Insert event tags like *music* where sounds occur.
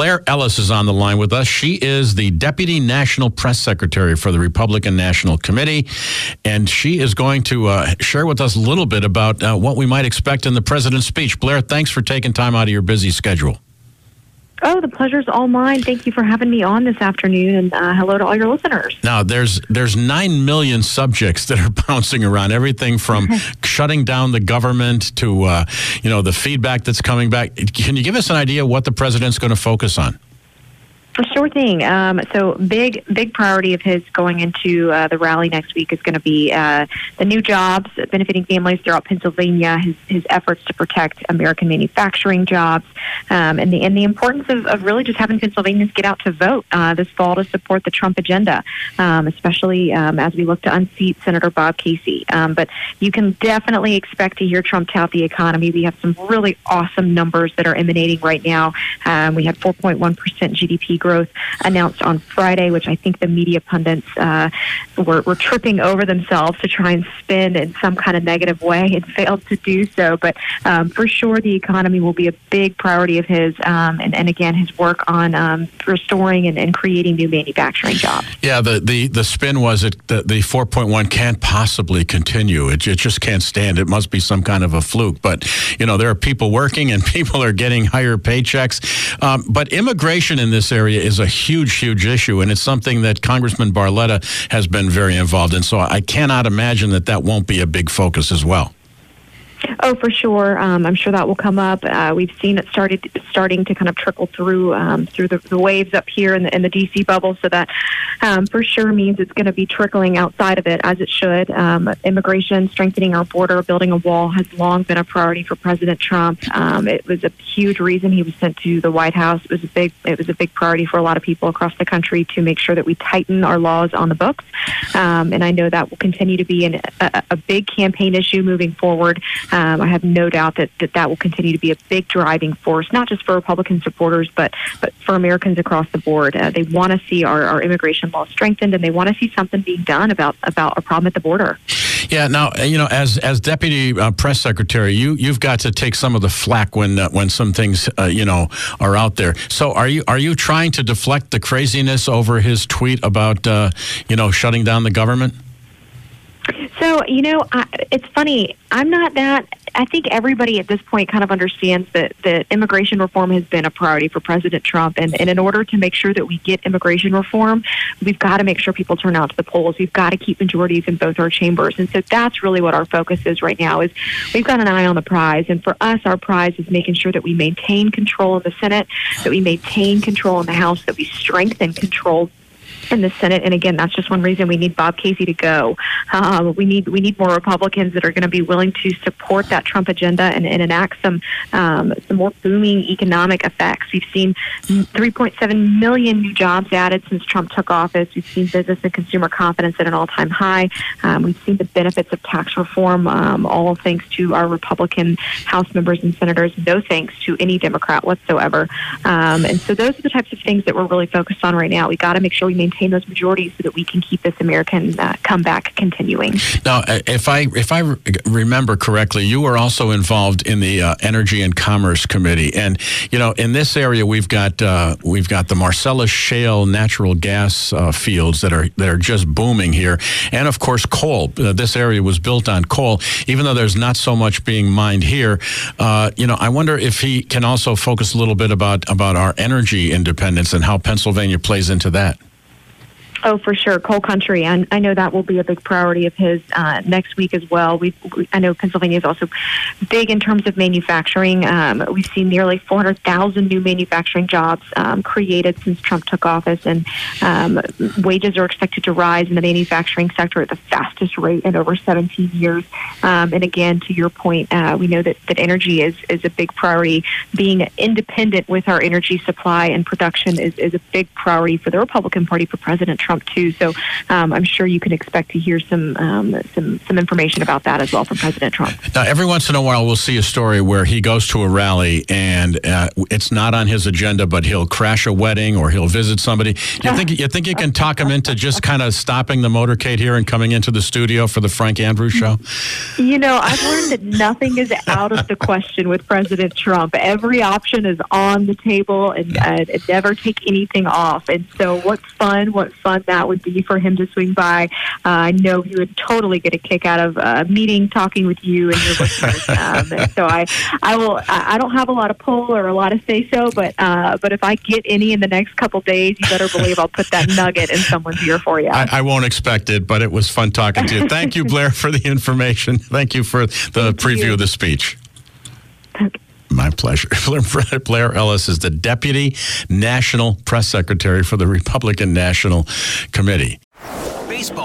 Blair Ellis is on the line with us. She is the Deputy National Press Secretary for the Republican National Committee, and she is going to uh, share with us a little bit about uh, what we might expect in the president's speech. Blair, thanks for taking time out of your busy schedule. Oh, the pleasure's all mine. Thank you for having me on this afternoon, and uh, hello to all your listeners. Now, there's there's nine million subjects that are *laughs* bouncing around. Everything from shutting down the government to uh, you know the feedback that's coming back. Can you give us an idea what the president's going to focus on? Sure thing. Um, so big, big priority of his going into uh, the rally next week is going to be uh, the new jobs benefiting families throughout Pennsylvania. His, his efforts to protect American manufacturing jobs, um, and the and the importance of, of really just having Pennsylvanians get out to vote uh, this fall to support the Trump agenda, um, especially um, as we look to unseat Senator Bob Casey. Um, but you can definitely expect to hear Trump tout the economy. We have some really awesome numbers that are emanating right now. Um, we had 4.1 percent GDP growth growth announced on Friday, which I think the media pundits uh, were, were tripping over themselves to try and spin in some kind of negative way and failed to do so. But um, for sure, the economy will be a big priority of his, um, and, and, again, his work on um, restoring and, and, creating new manufacturing jobs. Yeah, the, the, the spin was it the, the 4.1 can't possibly continue. It, it just can't stand. It must be some kind of a fluke. But, you know, there are people working and *laughs* people are getting higher paychecks. Um, but immigration in this area is a huge, huge issue, and it's something that Congressman Barletta has been very involved in. So I cannot imagine that that won't be a big focus as well. Oh, for sure. Um, I'm sure that will come up. Uh, we've seen it started starting to kind of trickle through um, through the, the, waves up here in the, in the DC bubble. So that um, for sure means it's going to be trickling outside of it as it should. Um, immigration, strengthening our border, building a wall has long been a priority for President Trump. Um, it was a huge reason he was sent to the White House. It was a big it was a big priority for a lot of people across the country to make sure that we tighten our laws on the books. Um, and I know that will continue to be an, a, a big campaign issue moving forward. Um, I have no doubt that, that that will continue to be a big driving force, not just for Republican supporters, but but for Americans across the board. Uh, they want to see our, our immigration law strengthened, and they want to see something being done about about a problem at the border. Yeah. Now, you know, as as deputy uh, press secretary, you you've got to take some of the flack when uh, when some things uh, you know are out there. So, are you are you trying to deflect the craziness over his tweet about uh, you know shutting down the government? So, you know, I, it's funny. I'm not that. I think everybody at this point kind of understands that, that immigration reform has been a priority for President Trump. And, and in order to make sure that we get immigration reform, we've got to make sure people turn out to the polls. We've got to keep majorities in both our chambers. And so that's really what our focus is right now is we've got an eye on the prize. And for us, our prize is making sure that we maintain control in the Senate, that we maintain control in the House, that we strengthen control in the Senate. And again, that's just one reason we need Bob Casey to go. Uh, we need we need more Republicans that are going to be willing to support that Trump agenda and, and enact some um, some more booming economic effects. We've seen 3.7 million new jobs added since Trump took office. We've seen business and consumer confidence at an all time high. Um, we've seen the benefits of tax reform, um, all thanks to our Republican House members and senators. No thanks to any Democrat whatsoever. Um, and so those are the types of things that we're really focused on right now. We got to make sure we maintain maintain those majorities so that we can keep this American uh, comeback continuing. Now, uh, if I if I remember correctly, you were also involved in the uh, Energy and Commerce Committee, and you know, in this area, we've got uh, we've got the Marcellus Shale natural gas uh, fields that are that are just booming here, and of course, coal. Uh, this area was built on coal, even though there's not so much being mined here. you know, I wonder if he can also focus a little bit about about our energy independence and how Pennsylvania plays into that. Oh, for sure, coal country, and I know that will be a big priority of his uh, next week as well. We, I know Pennsylvania is also big in terms of manufacturing. Um, we've seen nearly 400,000 new manufacturing jobs um, created since Trump took office, and um, wages are expected to rise in the manufacturing sector at the fastest rate in over 17 years. Um, and again, to your point, uh, we know that, that energy is is a big priority. Being independent with our energy supply and production is, is a big priority for the Republican Party for President Trump. Trump too. So um, I'm sure you can expect to hear some um, some some information about that as well from President Trump. Now, every once in a while, we'll see a story where he goes to a rally and uh, it's not on his agenda, but he'll crash a wedding or he'll visit somebody. You think you think you can talk him into just kind of stopping the motorcade here and coming into the studio for the Frank Andrews show? You know, I've learned that nothing is out of the question with President Trump. Every option is on the table, and uh, never take anything off. And so, what's fun? What fun that would be for him to swing by. Uh, I know he would totally get a kick out of uh, meeting, talking with you and your listeners. *laughs* Um, so I, I will. I don't have a lot of pull or a lot of say so, but uh, but if I get any in the next couple days, you better believe I'll put that nugget in someone's ear for you. I, I won't expect it, but it was fun talking to you. Thank you, Blair, for the information. Thank you for the Thank preview you. of the speech. Okay. My pleasure. *laughs* Blair Ellis is the Deputy National Press Secretary for the Republican National Committee.